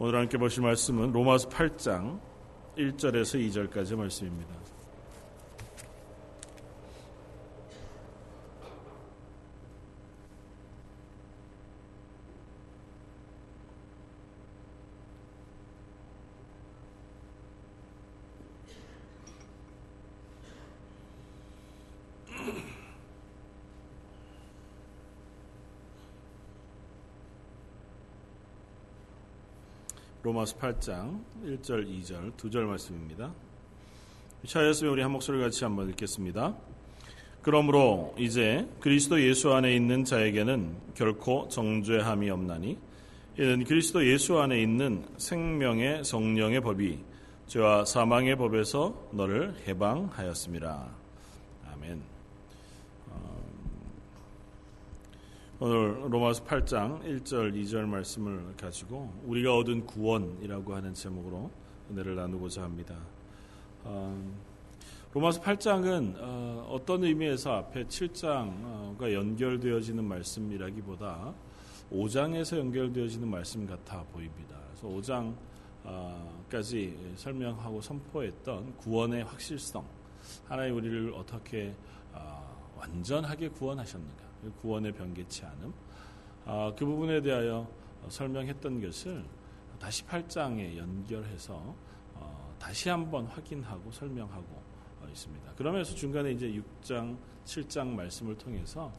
오늘 함께 보실 말씀은 로마서 8장 1절에서 2절까지 말씀입니다. 로마서 8장 1절, 2절, 2절 말씀입니다. 차였으면 우리 한 목소리 같이 한번 읽겠습니다. 그러므로 이제 그리스도 예수 안에 있는 자에게는 결코 정죄함이 없나니 이는 그리스도 예수 안에 있는 생명의 성령의 법이 죄와 사망의 법에서 너를 해방하였습니다. 아멘. 오늘 로마서 8장 1절, 2절 말씀을 가지고 우리가 얻은 구원이라고 하는 제목으로 은혜를 나누고자 합니다. 어, 로마서 8장은 어, 떤 의미에서 앞에 7장과 연결되어지는 말씀이라기보다 5장에서 연결되어지는 말씀 같아 보입니다. 그래서 5장까지 설명하고 선포했던 구원의 확실성, 하나님 우리를 어떻게 어, 완전하게 구원하셨는가, 구원의 변개치 않음 아, 그 부분에 대하여 설명했던 것을 다시 8장에 연결해서 어, 다시 한번 확인하고 설명하고 어, 있습니다. 그러면서 중간에 이제 6장, 7장 말씀을 통해서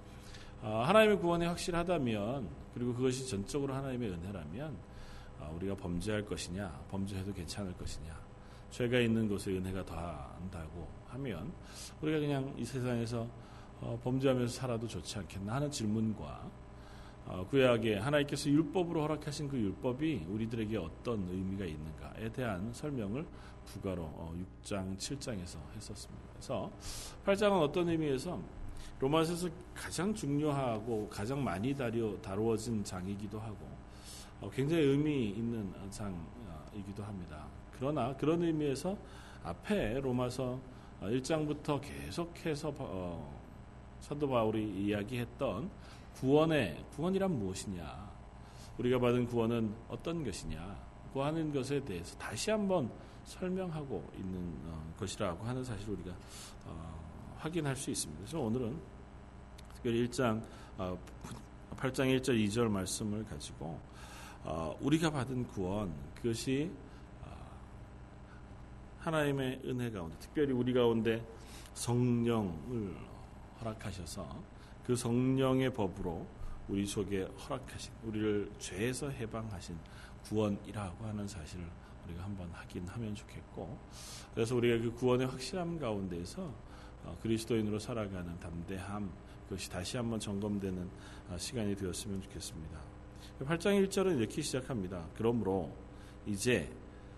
어, 하나님의 구원이 확실하다면 그리고 그것이 전적으로 하나님의 은혜라면 어, 우리가 범죄할 것이냐, 범죄해도 괜찮을 것이냐, 죄가 있는 곳에 은혜가 더한다고 하면 우리가 그냥 이 세상에서 어, 범죄하면서 살아도 좋지 않겠나 하는 질문과 어, 구약에 하나님께서 율법으로 허락하신 그 율법이 우리들에게 어떤 의미가 있는가에 대한 설명을 부가로 어, 6장, 7장에서 했었습니다. 그래서 8장은 어떤 의미에서 로마서에서 가장 중요하고 가장 많이 다루, 다루어진 장이기도 하고 어, 굉장히 의미 있는 장이기도 합니다. 그러나 그런 의미에서 앞에 로마서 1장부터 어, 계속해서 어, 사도 바울이 이야기했던 구원의 구원이란 무엇이냐? 우리가 받은 구원은 어떤 것이냐? 그 하는 것에 대해서 다시 한번 설명하고 있는 어, 것이라고 하는 사실을 우리가 어, 확인할 수 있습니다. 그래서 오늘은 특별히 1장 어, 8장 1절 2절 말씀을 가지고 어, 우리가 받은 구원 그것이 어, 하나님의 은혜 가운데 특별히 우리 가운데 성령을 허락하셔서 그 성령의 법으로 우리 속에 허락하신 우리를 죄에서 해방하신 구원이라고 하는 사실을 우리가 한번 확인하면 좋겠고 그래서 우리가 그 구원의 확실함 가운데서 어, 그리스도인으로 살아가는 담대함 그것이 다시 한번 점검되는 어, 시간이 되었으면 좋겠습니다. 8장 1절은 이렇게 시작합니다. 그러므로 이제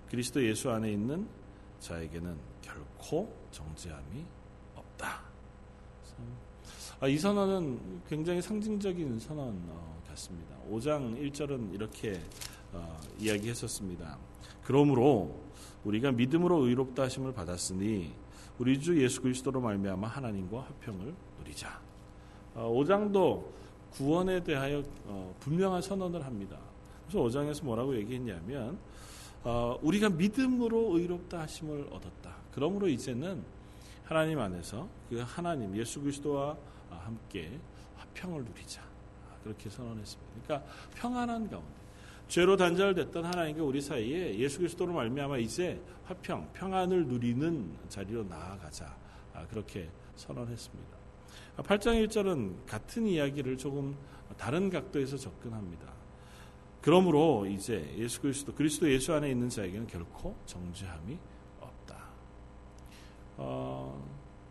그리스도 예수 안에 있는 자에게는 결코 정죄함이. 아, 이 선언은 굉장히 상징적인 선언 어, 같습니다. 5장 1절은 이렇게 어, 이야기했었습니다. 그러므로 우리가 믿음으로 의롭다 하심을 받았으니 우리 주 예수 그리스도로 말미암아 하나님과 화평을 누리자. 5장도 어, 구원에 대하여 분명한 선언을 합니다. 그래서 5장에서 뭐라고 얘기했냐면 우리가 믿음으로 의롭다 하심을 얻었다. 그러므로 이제는 하나님 안에서 그 하나님 예수 그리스도와 함께 화평을 누리자. 그렇게 선언했습니다. 그러니까 평안한 가운데 죄로 단절됐던 하나님과 우리 사이에 예수 그리스도로 말미암아 이제 화평, 평안을 누리는 자리로 나아가자. 아, 그렇게 선언했습니다. 8장 1절은 같은 이야기를 조금 다른 각도에서 접근합니다. 그러므로 이제 예수 그리스도, 그리스도 예수 안에 있는 자에게는 결코 정죄함이 없다. 어,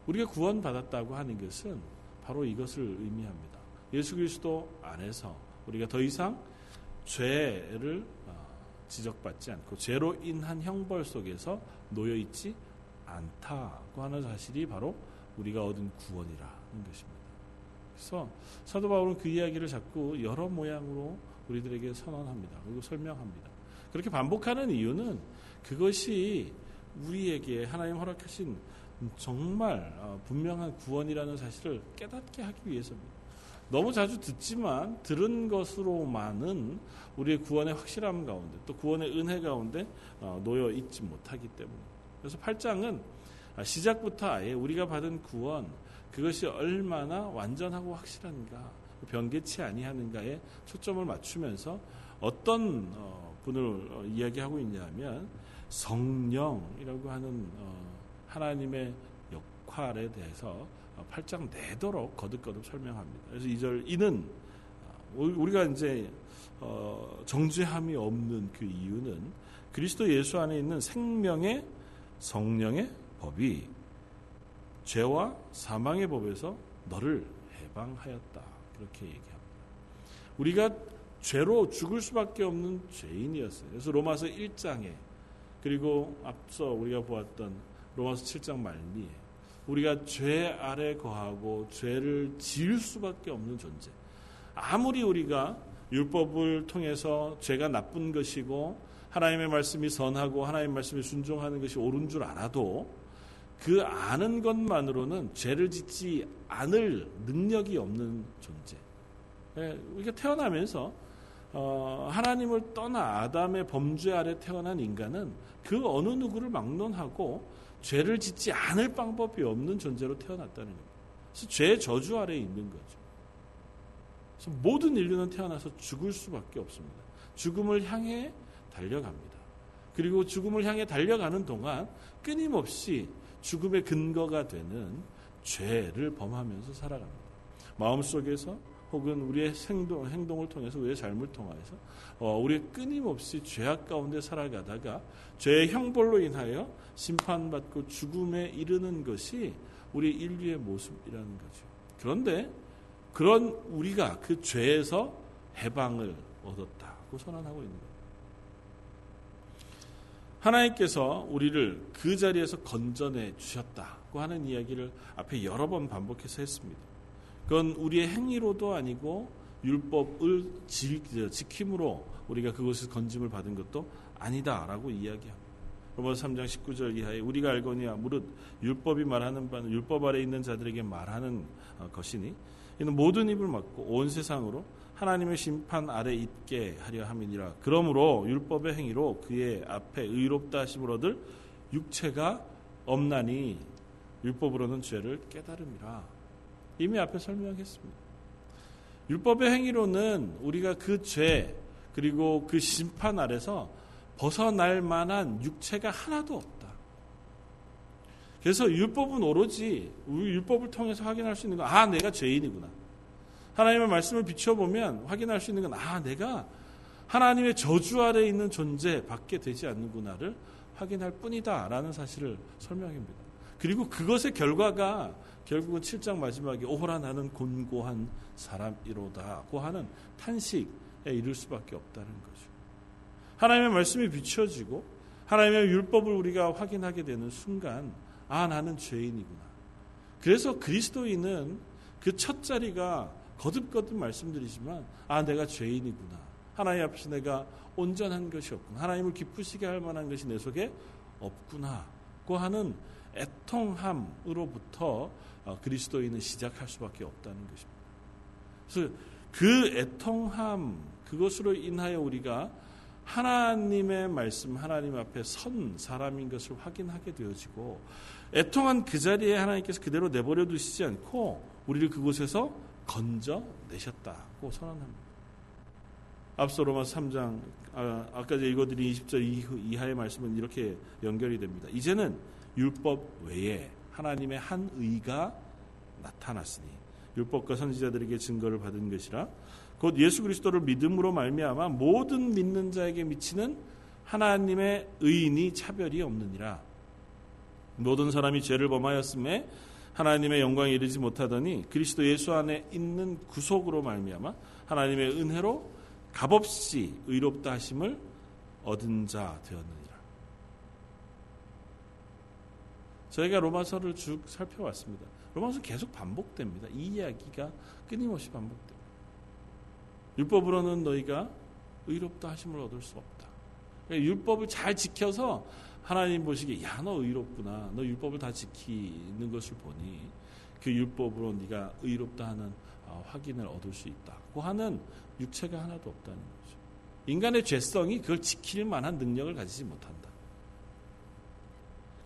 우리가 구원받았다고 하는 것은 바로 이것을 의미합니다. 예수 그리스도 안에서 우리가 더 이상 죄를 어, 지적받지 않고 죄로 인한 형벌 속에서 놓여 있지 않다고 하는 사실이 바로 우리가 얻은 구원이라는 것입니다. 그래서 사도 바울은 그 이야기를 자꾸 여러 모양으로 우리들에게 선언합니다. 그리고 설명합니다. 그렇게 반복하는 이유는 그것이 우리에게 하나님 허락하신 정말 어, 분명한 구원이라는 사실을 깨닫게 하기 위해서입니다. 너무 자주 듣지만 들은 것으로만은 우리의 구원의 확실함 가운데 또 구원의 은혜 가운데 어, 놓여 있지 못하기 때문에 그래서 8장은 시작부터 아예 우리가 받은 구원 그것이 얼마나 완전하고 확실한가 변개치 아니하는가에 초점을 맞추면서 어떤 어, 분을 어, 이야기하고 있냐면 성령이라고 하는 하나님의 역할에 대해서 8장 내도록 거듭거듭 설명합니다. 그래서 2절 이는 우리가 이제 정죄함이 없는 그 이유는 그리스도 예수 안에 있는 생명의 성령의 법이 죄와 사망의 법에서 너를 해방하였다. 그렇게 얘기합니다. 우리가 죄로 죽을 수밖에 없는 죄인이었어요. 그래서 로마서 1장에 그리고 앞서 우리가 보았던 로마서 7장 말미에 우리가 죄 아래 거하고 죄를 지을 수밖에 없는 존재. 아무리 우리가 율법을 통해서 죄가 나쁜 것이고 하나님의 말씀이 선하고 하나님의 말씀에 순종하는 것이 옳은 줄 알아도 그 아는 것만으로는 죄를 짓지 않을 능력이 없는 존재. 예, 우리가 태어나면서 어, 하나님을 떠나 아담의 범죄 아래 태어난 인간은 그 어느 누구를 막론하고 죄를 짓지 않을 방법이 없는 존재로 태어났다는 겁니다. 그래서 죄 저주 아래 있는 거죠. 그래서 모든 인류는 태어나서 죽을 수밖에 없습니다. 죽음을 향해 달려갑니다. 그리고 죽음을 향해 달려가는 동안 끊임없이 죽음의 근거가 되는 죄를 범하면서 살아갑니다. 마음속에서 혹은 우리의 행동, 행동을 통해서 우리의 삶을 통해서 어, 우리 끊임없이 죄악 가운데 살아가다가 죄의 형벌로 인하여 심판받고 죽음에 이르는 것이 우리 인류의 모습이라는 거죠. 그런데 그런 우리가 그 죄에서 해방을 얻었다고 선언하고 있는 거예요. 하나님께서 우리를 그 자리에서 건져내 주셨다고 하는 이야기를 앞에 여러 번 반복해서 했습니다. 그건 우리의 행위로도 아니고 율법을 지킴으로 우리가 그것을 건짐을 받은 것도 아니다라고 이야기합니다. 로마서 3장 19절 이하에 우리가 알거니와 무릇 율법이 말하는 바는 율법 아래 있는 자들에게 말하는 어, 것이니 이는 모든 입을 막고 온 세상으로 하나님의 심판 아래 있게 하려 함이니라. 그러므로 율법의 행위로 그의 앞에 의롭다 하심을 얻을 육체가 없나니 율법으로는 죄를 깨달음이라. 이미 앞에 설명했습니다. 율법의 행위로는 우리가 그 죄 그리고 그 심판 아래서 벗어날 만한 육체가 하나도 없다. 그래서 율법은 오로지 율법을 통해서 확인할 수 있는 거, 아, 내가 죄인이구나. 하나님의 말씀을 비춰보면 확인할 수 있는 건, 아, 내가 하나님의 저주 아래 있는 존재 밖에 되지 않는구나를 확인할 뿐이다. 라는 사실을 설명합니다. 그리고 그것의 결과가 결국은 7장 마지막에 오호라 나는 곤고한 사람이로다고 하는 탄식에 이를 수밖에 없다는 거죠. 하나님의 말씀이 비춰지고 하나님의 율법을 우리가 확인하게 되는 순간 아 나는 죄인이구나. 그래서 그리스도인은 그 첫 자리가 거듭거듭 말씀드리지만 아 내가 죄인이구나. 하나님 앞에서 내가 온전한 것이 없구나. 하나님을 기쁘시게 할 만한 것이 내 속에 없구나고 하는 애통함으로부터 어, 그리스도인은 시작할 수밖에 없다는 것입니다. 그래서 그 애통함 그것으로 인하여 우리가 하나님의 말씀 하나님 앞에 선 사람인 것을 확인하게 되어지고 애통한 그 자리에 하나님께서 그대로 내버려 두시지 않고 우리를 그곳에서 건져 내셨다고 선언합니다. 앞서 로마 3장 아, 아까 읽어드린 20절 이하의 말씀은 이렇게 연결이 됩니다. 이제는 율법 외에 하나님의 한 의가 나타났으니 율법과 선지자들에게 증거를 받은 것이라 곧 예수 그리스도를 믿음으로 말미암아 모든 믿는 자에게 미치는 하나님의 의인이 차별이 없느니라 모든 사람이 죄를 범하였음에 하나님의 영광에 이르지 못하더니 그리스도 예수 안에 있는 구속으로 말미암아 하나님의 은혜로 값없이 의롭다 하심을 얻은 자 되었느니라. 저희가 로마서를 쭉 살펴왔습니다. 로마서 계속 반복됩니다. 이 이야기가 끊임없이 반복됩니다. 율법으로는 너희가 의롭다 하심을 얻을 수 없다. 그러니까 율법을 잘 지켜서 하나님 보시기에 야 너 의롭구나. 너 율법을 다 지키는 것을 보니 그 율법으로 네가 의롭다 하는 어, 확인을 얻을 수 있다고 하는 육체가 하나도 없다는 거죠. 인간의 죄성이 그걸 지킬 만한 능력을 가지지 못한다.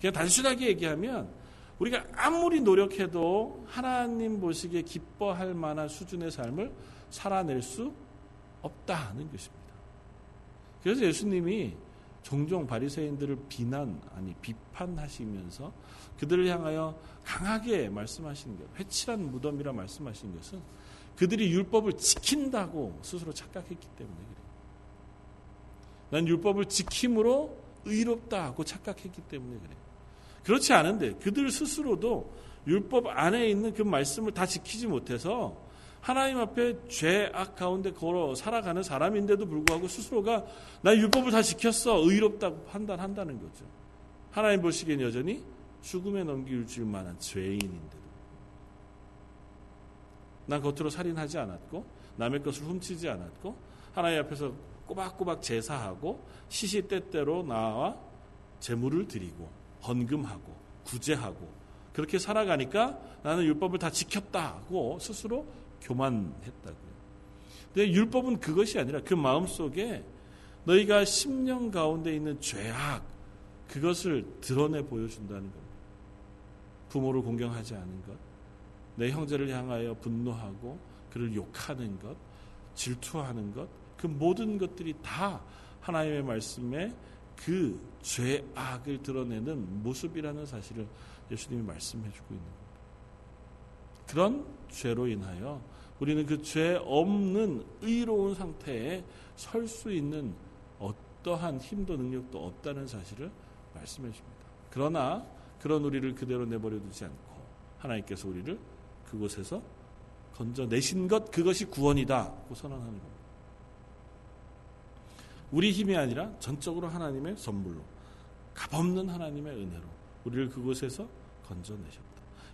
그냥 단순하게 얘기하면 우리가 아무리 노력해도 하나님 보시기에 기뻐할 만한 수준의 삶을 살아낼 수 없다는 것입니다. 그래서 예수님이 종종 바리새인들을 비난 아니 비판하시면서 그들을 향하여 강하게 말씀하시는 것, 회칠한 무덤이라 말씀하신 것은 그들이 율법을 지킨다고 스스로 착각했기 때문에 그래요. 난 율법을 지킴으로 의롭다 고 착각했기 때문에 그래요. 그렇지 않은데 그들 스스로도 율법 안에 있는 그 말씀을 다 지키지 못해서 하나님 앞에 죄악 가운데 걸어 살아가는 사람인데도 불구하고 스스로가 나 율법을 다 지켰어 의롭다고 판단한다는 거죠. 하나님 보시기엔 여전히 죽음에 넘길 줄 만한 죄인인데도 난 겉으로 살인하지 않았고 남의 것을 훔치지 않았고 하나님 앞에서 꼬박꼬박 제사하고 시시때때로 나와 제물을 드리고 헌금하고 구제하고 그렇게 살아가니까 나는 율법을 다 지켰다고 스스로 교만했다고요. 근데 율법은 그것이 아니라 그 마음 속에 너희가 10년 가운데 있는 죄악 그것을 드러내 보여준다는 겁니다. 부모를 공경하지 않은 것, 내 형제를 향하여 분노하고 그를 욕하는 것, 질투하는 것, 그 모든 것들이 다 하나님의 말씀에 그 죄악을 드러내는 모습이라는 사실을 예수님이 말씀해 주고 있는 겁니다. 그런 죄로 인하여 우리는 그 죄 없는 의로운 상태에 설 수 있는 어떠한 힘도 능력도 없다는 사실을 말씀해 줍니다. 그러나 그런 우리를 그대로 내버려 두지 않고 하나님께서 우리를 그곳에서 건져내신 것 그것이 구원이다고 선언하는 겁니다. 우리 힘이 아니라 전적으로 하나님의 선물로 값없는 하나님의 은혜로 우리를 그곳에서 건져내셨다.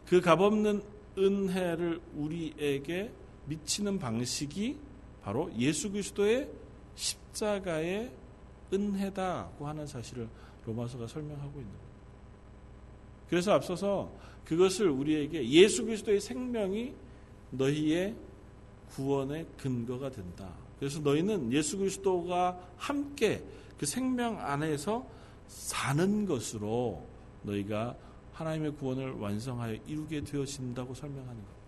그 값없는 은혜를 우리에게 미치는 방식이 바로 예수 그리스도의 십자가의 은혜다고 하는 사실을 로마서가 설명하고 있는 거예요. 그래서 앞서서 그것을 우리에게 예수 그리스도의 생명이 너희의 구원의 근거가 된다. 그래서 너희는 예수 그리스도가 함께 그 생명 안에서 사는 것으로 너희가 하나님의 구원을 완성하여 이루게 되어진다고 설명하는 겁니다.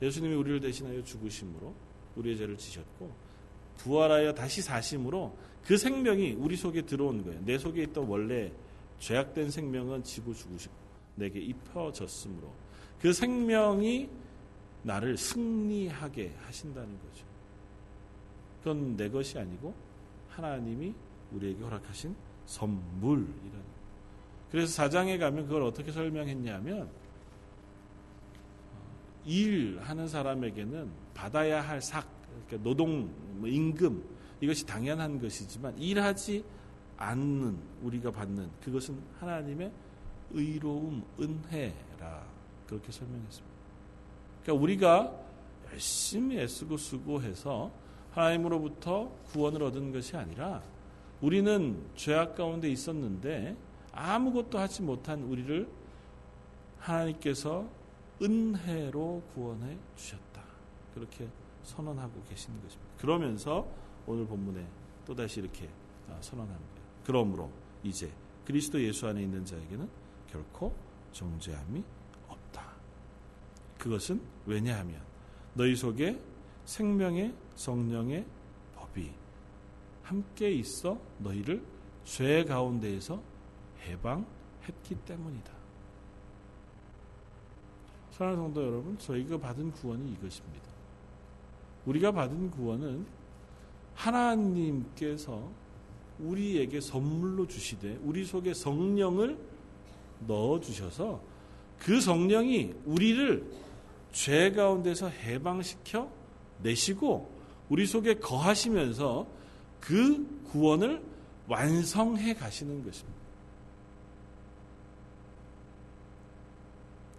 예수님이 우리를 대신하여 죽으심으로 우리의 죄를 지셨고 부활하여 다시 사심으로 그 생명이 우리 속에 들어온 거예요. 내 속에 있던 원래 죄악된 생명은 지고 죽으시고 내게 입혀졌으므로 그 생명이 나를 승리하게 하신다는 거죠. 그건 내 것이 아니고 하나님이 우리에게 허락하신 선물이라는 그래서 사장에 가면 그걸 어떻게 설명했냐면 일하는 사람에게는 받아야 할 삭, 그러니까 노동, 뭐 임금 이것이 당연한 것이지만 일하지 않는 우리가 받는 그것은 하나님의 의로움, 은혜라 그렇게 설명했습니다. 그러니까 우리가 열심히 애쓰고 수고해서 하나님으로부터 구원을 얻은 것이 아니라 우리는 죄악 가운데 있었는데 아무것도 하지 못한 우리를 하나님께서 은혜로 구원해 주셨다. 그렇게 선언하고 계시는 것입니다. 그러면서 오늘 본문에 또다시 이렇게 아, 선언합니다. 그러므로 이제 그리스도 예수 안에 있는 자에게는 결코 정죄함이 없다. 그것은 왜냐하면 너희 속에 생명의 성령의 법이 함께 있어 너희를 죄 가운데에서 해방했기 때문이다. 사랑하는 성도 여러분, 저희가 받은 구원이 이것입니다. 우리가 받은 구원은 하나님께서 우리에게 선물로 주시되 우리 속에 성령을 넣어 주셔서 그 성령이 우리를 죄 가운데서 해방시켜 내시고 우리 속에 거하시면서 그 구원을 완성해 가시는 것입니다.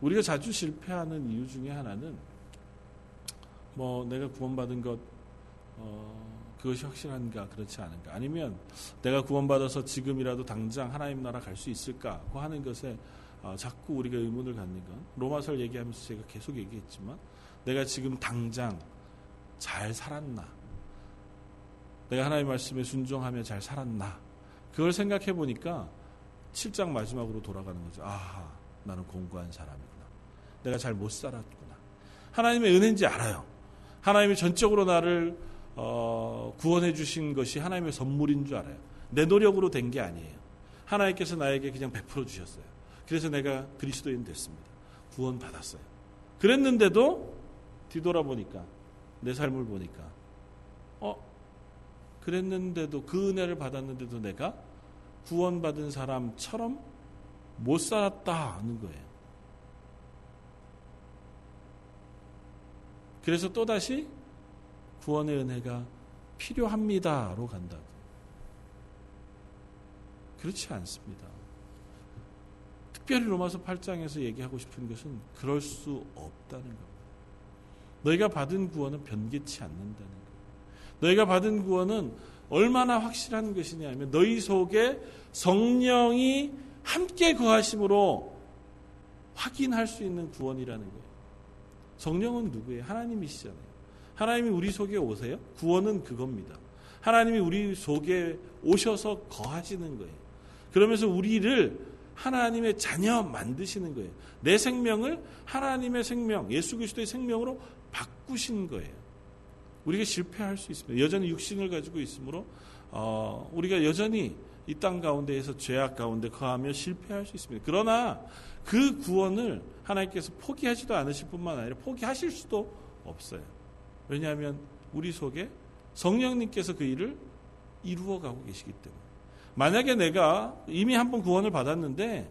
우리가 자주 실패하는 이유 중에 하나는 뭐 내가 구원받은 것 어, 그것이 확실한가 그렇지 않은가 아니면 내가 구원받아서 지금이라도 당장 하나님 나라 갈 수 있을까 고 하는 것에 어, 자꾸 우리가 의문을 갖는 건 로마서를 얘기하면서 제가 계속 얘기했지만 내가 지금 당장 잘 살았나? 내가 하나님의 말씀에 순종하며 잘 살았나? 그걸 생각해 보니까 7장 마지막으로 돌아가는 거죠. 아, 나는 공고한 사람이구나. 내가 잘 못 살았구나. 하나님의 은혜인지 알아요. 하나님이 전적으로 나를 어, 구원해 주신 것이 하나님의 선물인 줄 알아요. 내 노력으로 된 게 아니에요. 하나님께서 나에게 그냥 베풀어 주셨어요. 그래서 내가 그리스도인 됐습니다. 구원 받았어요. 그랬는데도 뒤돌아보니까 내 삶을 보니까 어 그랬는데도 그 은혜를 받았는데도 내가 구원받은 사람처럼 못 살았다는 거예요. 그래서 또다시 구원의 은혜가 필요합니다로 간다고. 그렇지 않습니다. 특별히 로마서 8장에서 얘기하고 싶은 것은 그럴 수 없다는 겁니다. 너희가 받은 구원은 변개치 않는다는 거예요. 너희가 받은 구원은 얼마나 확실한 것이냐 하면 너희 속에 성령이 함께 거하심으로 확인할 수 있는 구원이라는 거예요. 성령은 누구예요? 하나님이시잖아요. 하나님이 우리 속에 오세요? 구원은 그겁니다. 하나님이 우리 속에 오셔서 거하시는 거예요. 그러면서 우리를 하나님의 자녀 만드시는 거예요. 내 생명을 하나님의 생명, 예수 그리스도의 생명으로 바꾸신 거예요. 우리가 실패할 수 있습니다. 여전히 육신을 가지고 있으므로 어, 우리가 여전히 이 땅 가운데에서 죄악 가운데 거하며 실패할 수 있습니다. 그러나 그 구원을 하나님께서 포기하지도 않으실 뿐만 아니라 포기하실 수도 없어요. 왜냐하면 우리 속에 성령님께서 그 일을 이루어 가고 계시기 때문에. 만약에 내가 이미 한 번 구원을 받았는데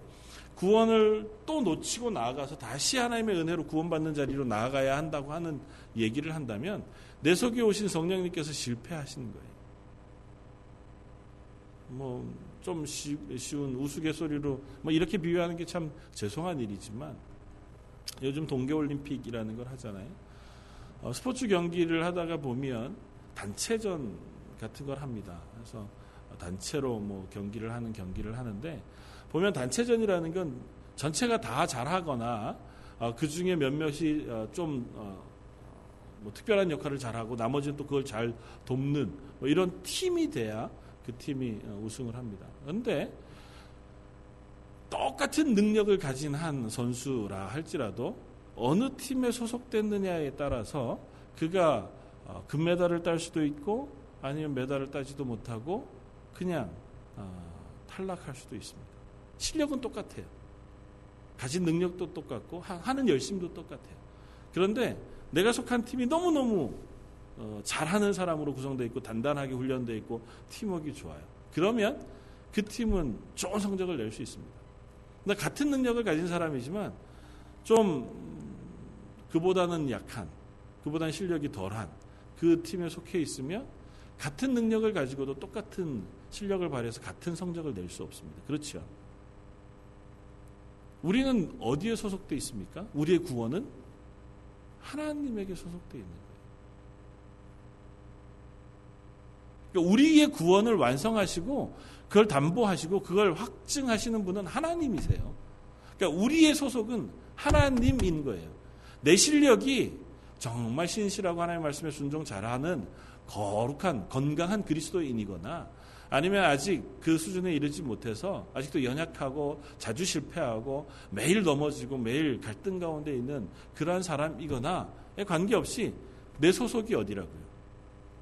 구원을 또 놓치고 나아가서 다시 하나님의 은혜로 구원받는 자리로 나아가야 한다고 하는 얘기를 한다면 내 속에 오신 성령님께서 실패하시는 거예요. 뭐 좀 쉬운 우스갯소리로 뭐 이렇게 비유하는 게 참 죄송한 일이지만 요즘 동계올림픽이라는 걸 하잖아요. 어, 스포츠 경기를 하다가 보면 단체전 같은 걸 합니다. 그래서 단체로 뭐 경기를 하는 경기를 하는데 보면 단체전이라는 건 전체가 다 잘하거나 어, 그 중에 몇몇이 어, 좀 어, 뭐 특별한 역할을 잘하고 나머지는 또 그걸 잘 돕는 뭐 이런 팀이 돼야 그 팀이 어, 우승을 합니다. 그런데 똑같은 능력을 가진 한 선수라 할지라도 어느 팀에 소속됐느냐에 따라서 그가 어, 금메달을 딸 수도 있고 아니면 메달을 따지도 못하고 그냥 어, 탈락할 수도 있습니다. 실력은 똑같아요. 가진 능력도 똑같고 하는 열심도 똑같아요. 그런데 내가 속한 팀이 너무너무 어, 잘하는 사람으로 구성되어 있고 단단하게 훈련되어 있고 팀워크가 좋아요. 그러면 그 팀은 좋은 성적을 낼 수 있습니다. 근데 같은 능력을 가진 사람이지만 좀 그보다는 약한, 그보다는 실력이 덜한 그 팀에 속해 있으면 같은 능력을 가지고도 똑같은 실력을 발휘해서 같은 성적을 낼 수 없습니다. 그렇죠? 우리는 어디에 소속돼 있습니까? 우리의 구원은 하나님에게 소속돼 있는 거예요. 그러니까 우리의 구원을 완성하시고 그걸 담보하시고 그걸 확증하시는 분은 하나님이세요. 그러니까 우리의 소속은 하나님인 거예요. 내 실력이 정말 신실하고 하나님 말씀에 순종 잘하는 거룩한 건강한 그리스도인이거나 아니면 아직 그 수준에 이르지 못해서 아직도 연약하고 자주 실패하고 매일 넘어지고 매일 갈등 가운데 있는 그러한 사람이거나에 관계없이 내 소속이 어디라고요?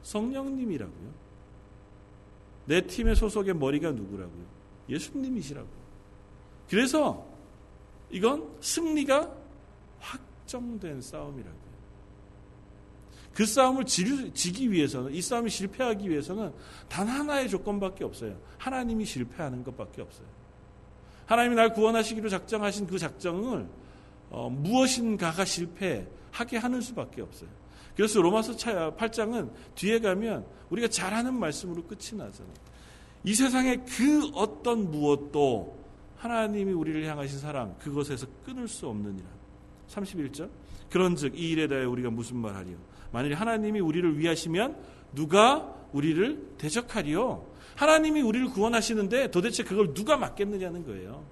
성령님이라고요. 내 팀의 소속의 머리가 누구라고요? 예수님이시라고요. 그래서 이건 승리가 확정된 싸움이라고요. 그 싸움을 지기 위해서는 이 싸움이 실패하기 위해서는 단 하나의 조건밖에 없어요. 하나님이 실패하는 것밖에 없어요. 하나님이 날 구원하시기로 작정하신 그 작정을 어, 무엇인가가 실패하게 하는 수밖에 없어요. 그래서 로마서 8장은 뒤에 가면 우리가 잘하는 말씀으로 끝이 나잖아요. 이 세상의 그 어떤 무엇도 하나님이 우리를 향하신 사랑 그것에서 끊을 수 없느니라. 31절. 그런즉 이 일에 대하여 우리가 무슨 말하리요? 만일 하나님이 우리를 위하시면 누가 우리를 대적하리요? 하나님이 우리를 구원하시는데 도대체 그걸 누가 맡겠느냐는 거예요.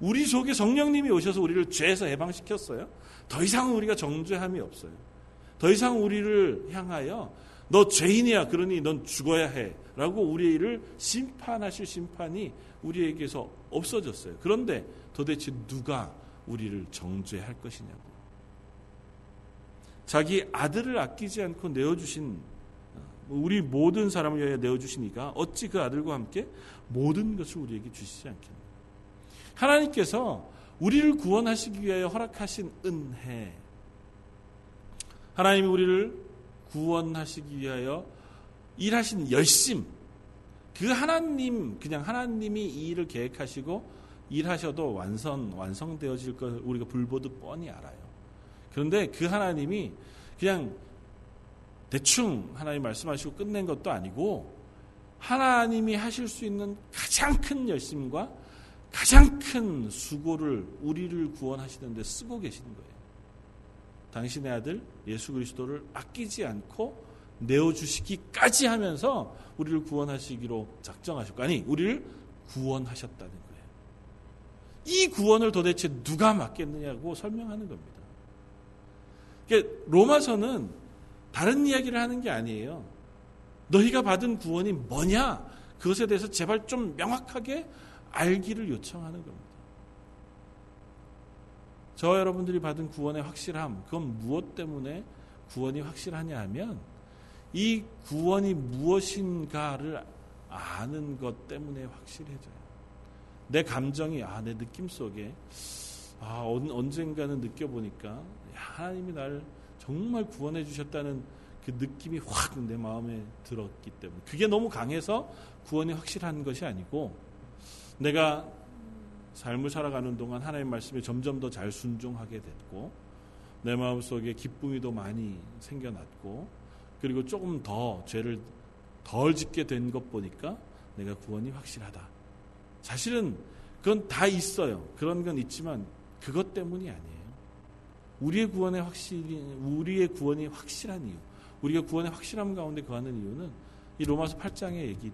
우리 속에 성령님이 오셔서 우리를 죄에서 해방시켰어요. 더 이상 우리가 정죄함이 없어요. 더 이상 우리를 향하여 너 죄인이야. 그러니 넌 죽어야 해. 라고 우리를 심판하실 심판이 우리에게서 없어졌어요. 그런데 도대체 누가 우리를 정죄할 것이냐고. 자기 아들을 아끼지 않고 내어주신 우리 모든 사람을 위하여 내어주시니까 어찌 그 아들과 함께 모든 것을 우리에게 주시지 않겠나. 하나님께서 우리를 구원하시기 위하여 허락하신 은혜. 하나님이 우리를 구원하시기 위하여 일하신 열심. 그 하나님, 그냥 하나님이 이 일을 계획하시고 일하셔도 완성, 완성되어질 걸 우리가 불보듯 뻔히 알아요. 그런데 그 하나님이 그냥 대충 하나님 말씀하시고 끝낸 것도 아니고 하나님이 하실 수 있는 가장 큰 열심과 가장 큰 수고를 우리를 구원하시는 데 쓰고 계시는 거예요. 당신의 아들 예수 그리스도를 아끼지 않고 내어 주시기까지 하면서 우리를 구원하시기로 작정하셨고 아니 우리를 구원하셨다는 거예요. 이 구원을 도대체 누가 맡겠느냐고 설명하는 겁니다. 로마서는 다른 이야기를 하는 게 아니에요. 너희가 받은 구원이 뭐냐? 그것에 대해서 제발 좀 명확하게 알기를 요청하는 겁니다. 저 여러분들이 받은 구원의 확실함, 그건 무엇 때문에 구원이 확실하냐 하면 이 구원이 무엇인가를 아는 것 때문에 확실해져요. 내 감정이, 아, 내 느낌 속에, 아, 언젠가는 느껴보니까 하나님이 날 정말 구원해 주셨다는 그 느낌이 확 내 마음에 들었기 때문에 그게 너무 강해서 구원이 확실한 것이 아니고 내가 삶을 살아가는 동안 하나님 말씀에 점점 더 잘 순종하게 됐고 내 마음속에 기쁨이 더 많이 생겨났고 그리고 조금 더 죄를 덜 짓게 된 것 보니까 내가 구원이 확실하다. 사실은 그건 다 있어요. 그런 건 있지만 그것 때문이 아니에요. 우리의 구원의 확실히 우리의 구원이 확실한 이유, 우리가 구원의 확실함 가운데 거하는 이유는 이 로마서 8장의 얘기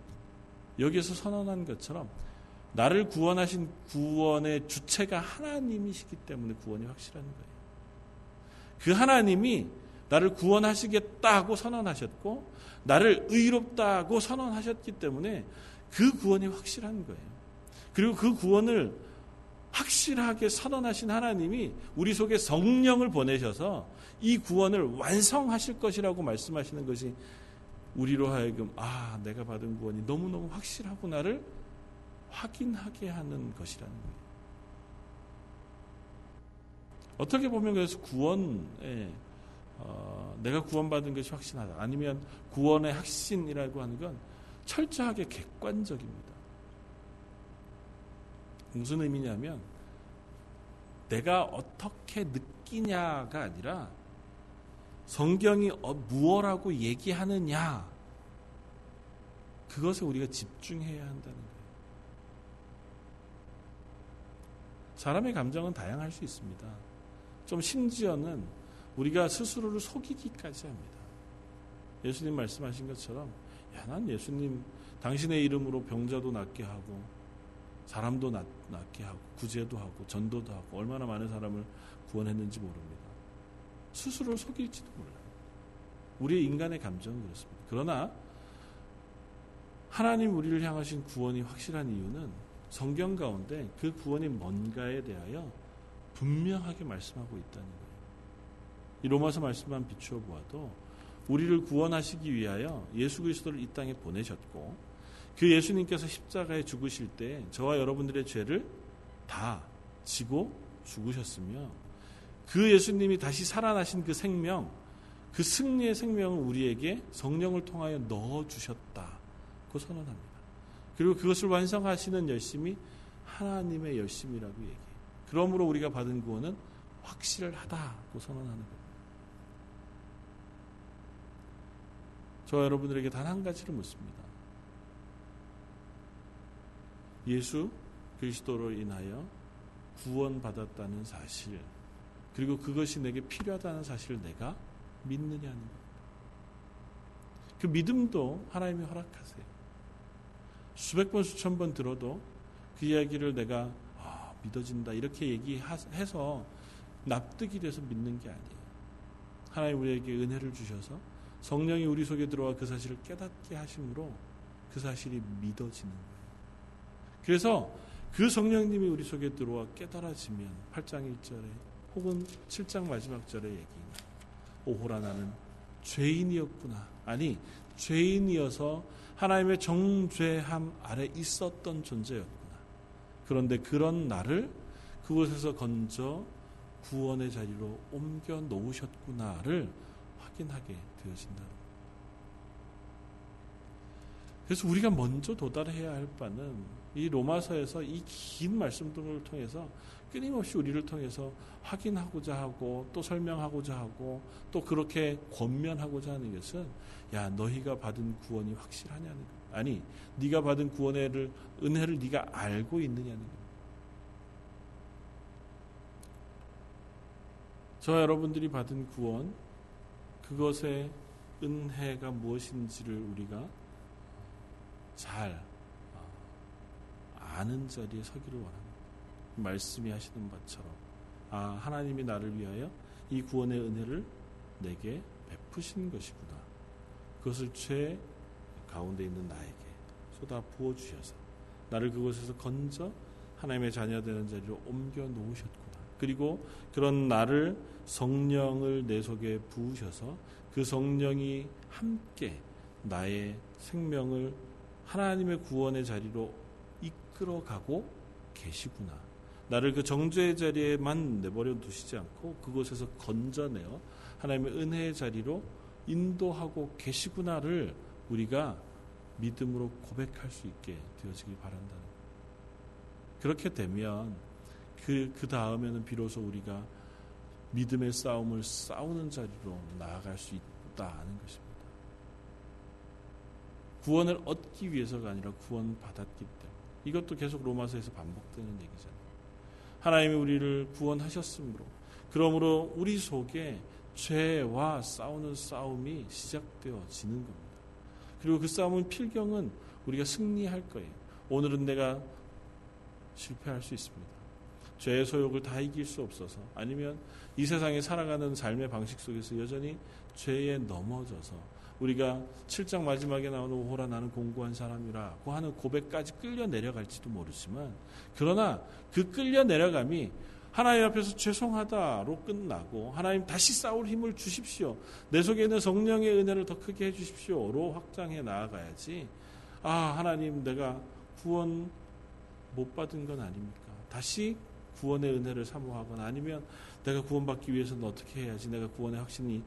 여기에서 선언한 것처럼 나를 구원하신 구원의 주체가 하나님이시기 때문에 구원이 확실한 거예요. 그 하나님이 나를 구원하시겠다고 선언하셨고 나를 의롭다고 선언하셨기 때문에 그 구원이 확실한 거예요. 그리고 그 구원을 확실하게 선언하신 하나님이 우리 속에 성령을 보내셔서 이 구원을 완성하실 것이라고 말씀하시는 것이 우리로 하여금 아 내가 받은 구원이 너무너무 확실하구나를 확인하게 하는 것이라는 거예요. 어떻게 보면 그래서 구원에 어, 내가 구원받은 것이 확신하다 아니면 구원의 확신이라고 하는 건 철저하게 객관적입니다. 무슨 의미냐면 내가 어떻게 느끼냐가 아니라 성경이 어, 무엇라고 얘기하느냐 그것에 우리가 집중해야 한다는 거예요. 사람의 감정은 다양할 수 있습니다. 좀 심지어는 우리가 스스로를 속이기까지 합니다. 예수님 말씀하신 것처럼 야, 난 예수님 당신의 이름으로 병자도 낫게 하고 사람도 낫, 게 하고 구제도 하고 전도도 하고 얼마나 많은 사람을 구원했는지 모릅니다. 스스로를 속일지도 몰라요. 우리의 인간의 감정은 그렇습니다. 그러나 하나님 우리를 향하신 구원이 확실한 이유는 성경 가운데 그 구원이 뭔가에 대하여 분명하게 말씀하고 있다는 거예요. 이 로마서 말씀만 비추어 보아도 우리를 구원하시기 위하여 예수 그리스도를 이 땅에 보내셨고 그 예수님께서 십자가에 죽으실 때 저와 여러분들의 죄를 다 지고 죽으셨으며 그 예수님이 다시 살아나신 그 생명, 그 승리의 생명을 우리에게 성령을 통하여 넣어 주셨다고 선언합니다. 그리고 그것을 완성하시는 열심이 하나님의 열심이라고 얘기해요. 그러므로 우리가 받은 구원은 확실하다고 선언하는 겁니다. 저 여러분들에게 단 한 가지를 묻습니다. 예수 그리스도로 인하여 구원받았다는 사실, 그리고 그것이 내게 필요하다는 사실을 내가 믿느냐는 것. 그 믿음도 하나님이 허락하세요. 수백 번, 수천 번 들어도 그 이야기를 내가 아, 믿어진다 이렇게 얘기해서 납득이 돼서 믿는 게 아니에요. 하나님 우리에게 은혜를 주셔서 성령이 우리 속에 들어와 그 사실을 깨닫게 하심으로 그 사실이 믿어지는 거예요. 그래서 그 성령님이 우리 속에 들어와 깨달아지면 8장 1절에 혹은 7장 마지막 절에 얘기입니다. 오호라 나는 죄인이었구나. 아니 죄인이어서 하나님의 정죄함 아래 있었던 존재였구나. 그런데 그런 나를 그곳에서 건져 구원의 자리로 옮겨 놓으셨구나를 확인하게 되어진다. 그래서 우리가 먼저 도달해야 할 바는 이 로마서에서 이 긴 말씀들을 통해서 끊임없이 우리를 통해서 확인하고자 하고 또 설명하고자 하고 또 그렇게 권면하고자 하는 것은 야 너희가 받은 구원이 확실하냐는 것. 아니 네가 받은 구원의 은혜를 네가 알고 있느냐는 것. 저와 여러분들이 받은 구원 그것의 은혜가 무엇인지를 우리가 잘 어, 아는 자리에 서기를 원합니다. 말씀이 하시는 바처럼 아 하나님이 나를 위하여 이 구원의 은혜를 내게 베푸신 것이구나. 그것을 죄 가운데 있는 나에게 쏟아 부어 주셔서 나를 그곳에서 건져 하나님의 자녀 되는 자리로 옮겨 놓으셨구나. 그리고 그런 나를 성령을 내 속에 부으셔서 그 성령이 함께 나의 생명을 하나님의 구원의 자리로 이끌어가고 계시구나. 나를 그 정죄의 자리에만 내버려 두시지 않고 그곳에서 건져내어 하나님의 은혜의 자리로 인도하고 계시구나를 우리가 믿음으로 고백할 수 있게 되어지길 바란다는 그렇게 되면 그, 그 다음에는 비로소 우리가 믿음의 싸움을 싸우는 자리로 나아갈 수 있다는 것입니다. 구원을 얻기 위해서가 아니라 구원 받았기 이것도 계속 로마서에서 반복되는 얘기잖아요. 하나님이 우리를 구원하셨으므로 그러므로 우리 속에 죄와 싸우는 싸움이 시작되어지는 겁니다. 그리고 그 싸움은 필경은 우리가 승리할 거예요. 오늘은 내가 실패할 수 있습니다. 죄의 소욕을 다 이길 수 없어서 아니면 이 세상에 살아가는 삶의 방식 속에서 여전히 죄에 넘어져서 우리가 7장 마지막에 나오는 오호라 나는 공고한 사람이라고 하는 고백까지 끌려 내려갈지도 모르지만 그러나 그 끌려 내려감이 하나님 앞에서 죄송하다로 끝나고 하나님 다시 싸울 힘을 주십시오. 내 속에 있는 성령의 은혜를 더 크게 해 주십시오로 확장해 나아가야지. 아, 하나님 내가 구원 못 받은 건 아닙니까? 다시 구원의 은혜를 사모하거나 아니면 내가 구원받기 위해서는 어떻게 해야지 내가 구원의 확신이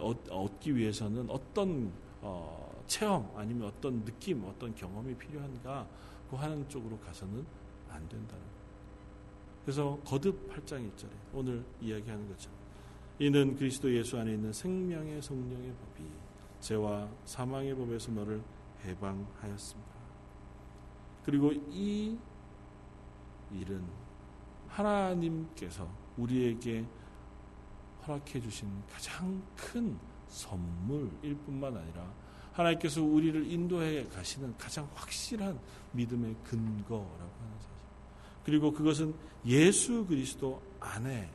얻 기 위해서는 어떤 어, 체험 아니면 어떤 느낌 어떤 경험이 필요한가 그 하는 쪽으로 가서는 안 된다는. 그래서 거듭 8장 1절에 오늘 이야기하는 것처럼 이는 그리스도 예수 안에 있는 생명의 성령의 법이 죄와 사망의 법에서 너를 해방하였습니다. 그리고 이 일은 하나님께서 우리에게 허락해 주신 가장 큰 선물일 뿐만 아니라 하나님께서 우리를 인도해 가시는 가장 확실한 믿음의 근거라고 하는 사실. 그리고 그것은 예수 그리스도 안에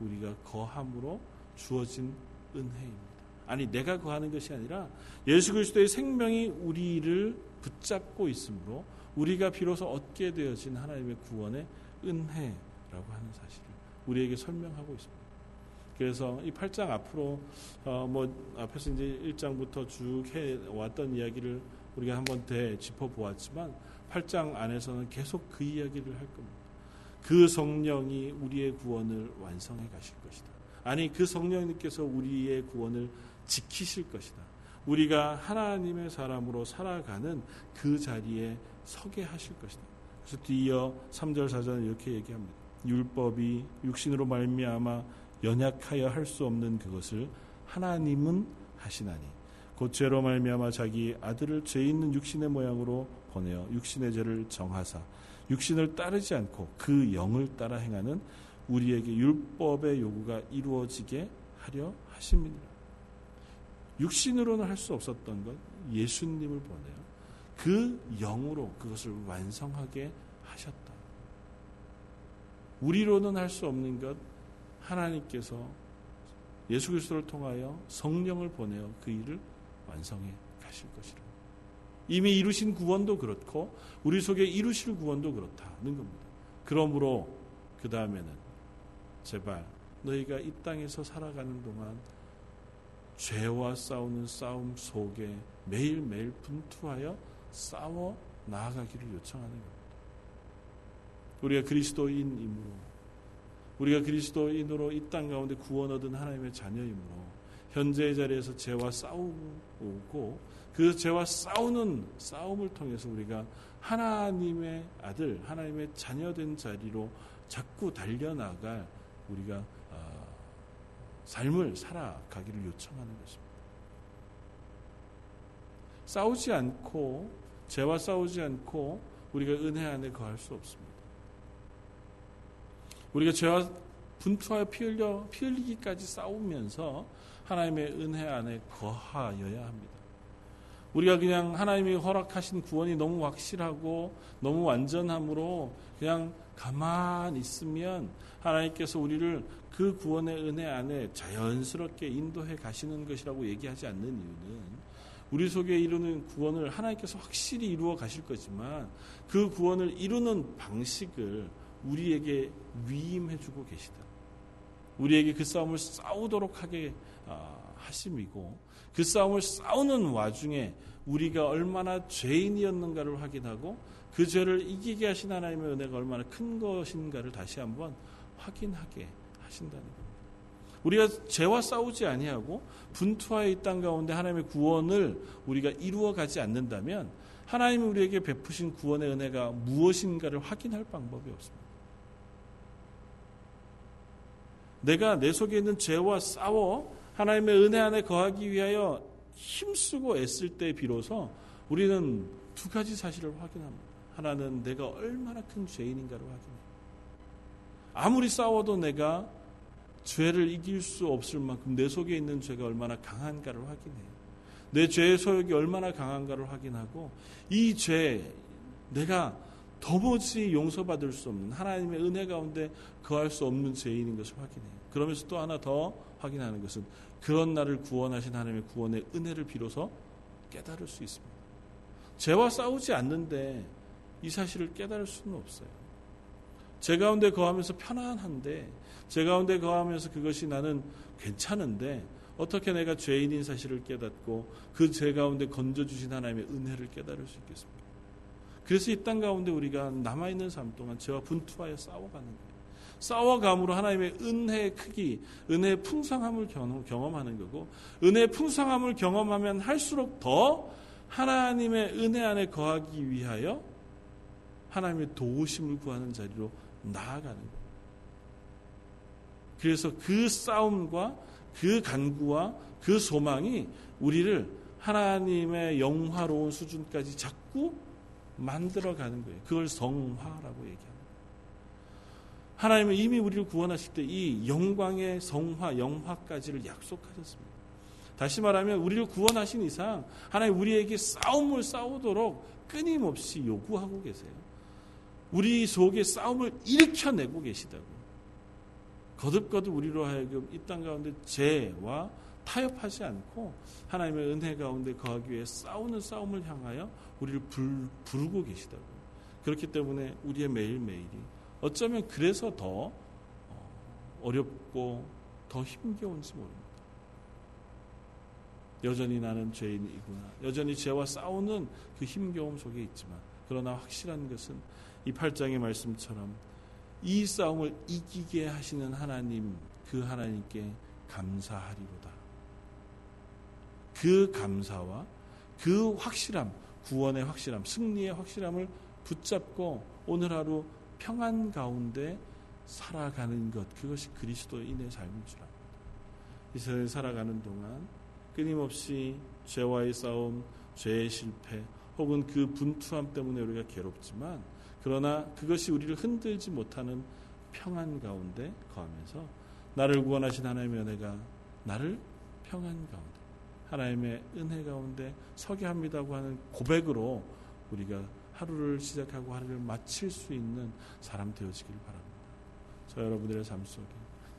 우리가 거함으로 주어진 은혜입니다. 아니 내가 거하는 것이 아니라 예수 그리스도의 생명이 우리를 붙잡고 있으므로 우리가 비로소 얻게 되어진 하나님의 구원의 은혜라고 하는 사실을 우리에게 설명하고 있습니다. 그래서 이 8장 앞으로 어 뭐 앞에서 이제 1장부터 쭉 해 왔던 이야기를 우리가 한번 더 짚어 보았지만 8장 안에서는 계속 그 이야기를 할 겁니다. 그 성령이 우리의 구원을 완성해 가실 것이다. 아니 그 성령님께서 우리의 구원을 지키실 것이다. 우리가 하나님의 사람으로 살아가는 그 자리에 서게 하실 것이다. 그래서 뒤이어 3절 4절은 이렇게 얘기합니다. 율법이 육신으로 말미암아 연약하여 할 수 없는 그것을 하나님은 하시나니 곧 죄로 말미암아 자기 아들을 죄 있는 육신의 모양으로 보내어 육신의 죄를 정하사 육신을 따르지 않고 그 영을 따라 행하는 우리에게 율법의 요구가 이루어지게 하려 하십니다. 육신으로는 할 수 없었던 것 예수님을 보내요. 그 영으로 그것을 완성하게 하셨다. 우리로는 할 수 없는 것 하나님께서 예수 그리스도를 통하여 성령을 보내어 그 일을 완성해 가실 것이라. 이미 이루신 구원도 그렇고 우리 속에 이루실 구원도 그렇다는 겁니다. 그러므로 그 다음에는 제발 너희가 이 땅에서 살아가는 동안 죄와 싸우는 싸움 속에 매일매일 분투하여 싸워 나아가기를 요청하는 겁니다. 우리가 그리스도인이므로 우리가 그리스도인으로 이 땅 가운데 구원 얻은 하나님의 자녀이므로 현재의 자리에서 죄와 싸우고 그 죄와 싸우는 싸움을 통해서 우리가 하나님의 아들, 하나님의 자녀된 자리로 자꾸 달려나갈 우리가 어, 삶을 살아가기를 요청하는 것입니다. 싸우지 않고 죄와 싸우지 않고 우리가 은혜 안에 거할 수 없습니다. 우리가 죄와 분투하여 피 흘려 피 흘리기까지 싸우면서 하나님의 은혜 안에 거하여야 합니다. 우리가 그냥 하나님이 허락하신 구원이 너무 확실하고 너무 완전함으로 그냥 가만 있으면 하나님께서 우리를 그 구원의 은혜 안에 자연스럽게 인도해 가시는 것이라고 얘기하지 않는 이유는 우리 속에 이루는 구원을 하나님께서 확실히 이루어 가실 거지만 그 구원을 이루는 방식을 우리에게 위임해 주고 계시다. 우리에게 그 싸움을 싸우도록 하게 아, 하심이고 그 싸움을 싸우는 와중에 우리가 얼마나 죄인이었는가를 확인하고 그 죄를 이기게 하신 하나님의 은혜가 얼마나 큰 것인가를 다시 한번 확인하게 하신다는 겁니다. 우리가 죄와 싸우지 아니하고 분투하여 있땅 가운데 하나님의 구원을 우리가 이루어 가지 않는다면 하나님이 우리에게 베푸신 구원의 은혜가 무엇인가를 확인할 방법이 없습니다. 내가 내 속에 있는 죄와 싸워 하나님의 은혜 안에 거하기 위하여 힘쓰고 애쓸 때 비로소 우리는 두 가지 사실을 확인합니다. 하나는 내가 얼마나 큰 죄인인가를 확인해요. 아무리 싸워도 내가 죄를 이길 수 없을 만큼 내 속에 있는 죄가 얼마나 강한가를 확인해요. 내 죄의 소욕이 얼마나 강한가를 확인하고 이 죄, 내가 도무지 용서받을 수 없는 하나님의 은혜 가운데 거할 수 없는 죄인인 것을 확인해요. 그러면서 또 하나 더 확인하는 것은 그런 나를 구원하신 하나님의 구원의 은혜를 비로소 깨달을 수 있습니다. 죄와 싸우지 않는데 이 사실을 깨달을 수는 없어요. 제 가운데 거하면서 편안한데 제 가운데 거하면서 그것이 나는 괜찮은데 어떻게 내가 죄인인 사실을 깨닫고 그 죄 가운데 건져주신 하나님의 은혜를 깨달을 수 있겠습니까? 그래서 이 땅 가운데 우리가 남아있는 삶 동안 죄와 분투하여 싸워가는 거예요. 싸워감으로 하나님의 은혜의 크기, 은혜의 풍성함을 경험하는 거고, 은혜의 풍성함을 경험하면 할수록 더 하나님의 은혜 안에 거하기 위하여 하나님의 도우심을 구하는 자리로 나아가는 거예요. 그래서 그 싸움과 그 간구와 그 소망이 우리를 하나님의 영화로운 수준까지 자꾸 만들어가는 거예요. 그걸 성화라고 얘기합니다. 하나님은 이미 우리를 구원하실 때 이 영광의 성화, 영화까지를 약속하셨습니다. 다시 말하면 우리를 구원하신 이상 하나님 우리에게 싸움을 싸우도록 끊임없이 요구하고 계세요. 우리 속에 싸움을 일으켜내고 계시다고. 거듭거듭 우리로 하여금 이 땅 가운데 죄와 타협하지 않고 하나님의 은혜 가운데 거하기 위해 싸우는 싸움을 향하여 우리를 불, 부르고 계시다고. 그렇기 때문에 우리의 매일매일이 어쩌면 그래서 더 어, 어렵고 더 힘겨운지 모릅니다. 여전히 나는 죄인이구나. 여전히 죄와 싸우는 그 힘겨움 속에 있지만 그러나 확실한 것은 이 8장의 말씀처럼 이 싸움을 이기게 하시는 하나님 그 하나님께 감사하리로다. 그 감사와 그 확실함, 구원의 확실함, 승리의 확실함을 붙잡고 오늘 하루 평안 가운데 살아가는 것 그것이 그리스도인의 삶인 줄 압니다. 이 세상에 살아가는 동안 끊임없이 죄와의 싸움, 죄의 실패 혹은 그 분투함 때문에 우리가 괴롭지만 그러나 그것이 우리를 흔들지 못하는 평안 가운데 거하면서 나를 구원하신 하나님의 은혜가 나를 평안 가운데 하나님의 은혜 가운데 서게 합니다고 하는 고백으로 우리가 하루를 시작하고 하루를 마칠 수 있는 사람 되어지길 바랍니다. 저 여러분들의 삶 속에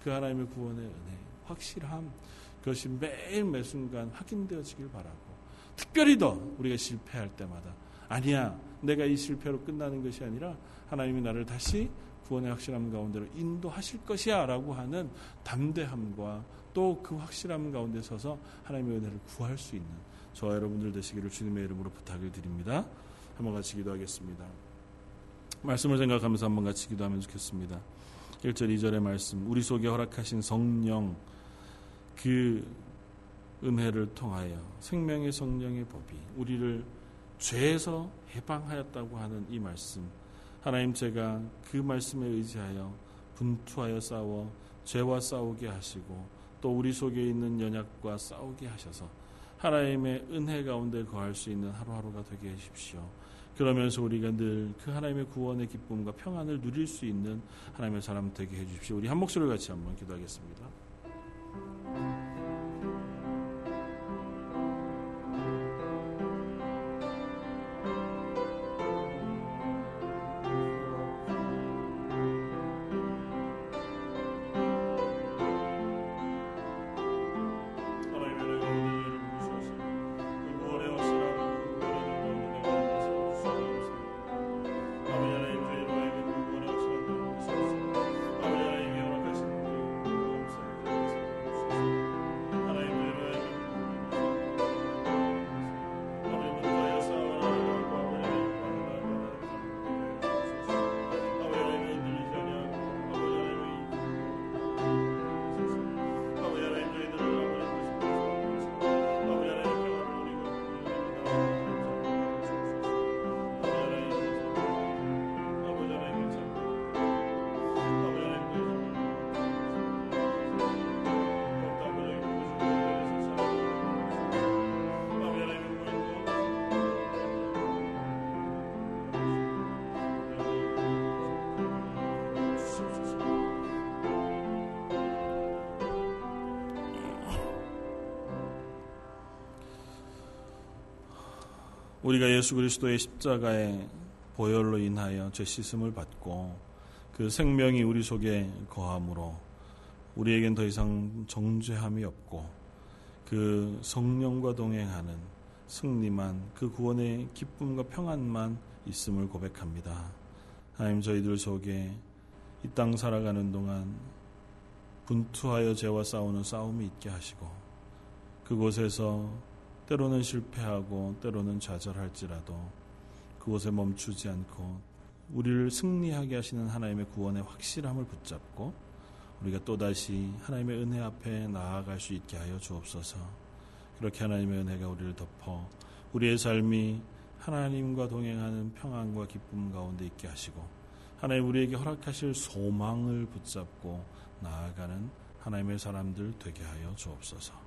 그 하나님의 구원의 은혜, 확실함, 그것이 매일 매 순간 확인되어지길 바라고 특별히 더 우리가 실패할 때마다 아니야 내가 이 실패로 끝나는 것이 아니라 하나님이 나를 다시 구원의 확실함 가운데로 인도하실 것이야 라고 하는 담대함과 또 그 확실함 가운데 서서 하나님의 은혜를 구할 수 있는 저와 여러분들 되시기를 주님의 이름으로 부탁을 드립니다. 한번 같이 기도하겠습니다. 말씀을 생각하면서 한번 같이 기도하면 좋겠습니다. 1절 2절의 말씀 우리 속에 허락하신 성령 그 은혜를 통하여 생명의 성령의 법이 우리를 죄에서 해방하였다고 하는 이 말씀 하나님 제가 그 말씀에 의지하여 분투하여 싸워 죄와 싸우게 하시고 또 우리 속에 있는 연약과 싸우게 하셔서 하나님의 은혜 가운데 거할 수 있는 하루하루가 되게 해주십시오. 그러면서 우리가 늘 그 하나님의 구원의 기쁨과 평안을 누릴 수 있는 하나님의 사람 되게 해주십시오. 우리 한 목소리를 같이 한번 기도하겠습니다. 우리가 예수 그리스도의 십자가의 보혈로 인하여 죄 씻음을 받고 그 생명이 우리 속에 거함으로 우리에겐 더 이상 정죄함이 없고 그 성령과 동행하는 승리만 그 구원의 기쁨과 평안만 있음을 고백합니다. 하나님 저희들 속에 이 땅 살아가는 동안 분투하여 죄와 싸우는 싸움이 있게 하시고 그곳에서 때로는 실패하고 때로는 좌절할지라도 그곳에 멈추지 않고 우리를 승리하게 하시는 하나님의 구원의 확실함을 붙잡고 우리가 또다시 하나님의 은혜 앞에 나아갈 수 있게 하여 주옵소서. 그렇게 하나님의 은혜가 우리를 덮어 우리의 삶이 하나님과 동행하는 평안과 기쁨 가운데 있게 하시고 하나님 우리에게 허락하실 소망을 붙잡고 나아가는 하나님의 사람들 되게 하여 주옵소서.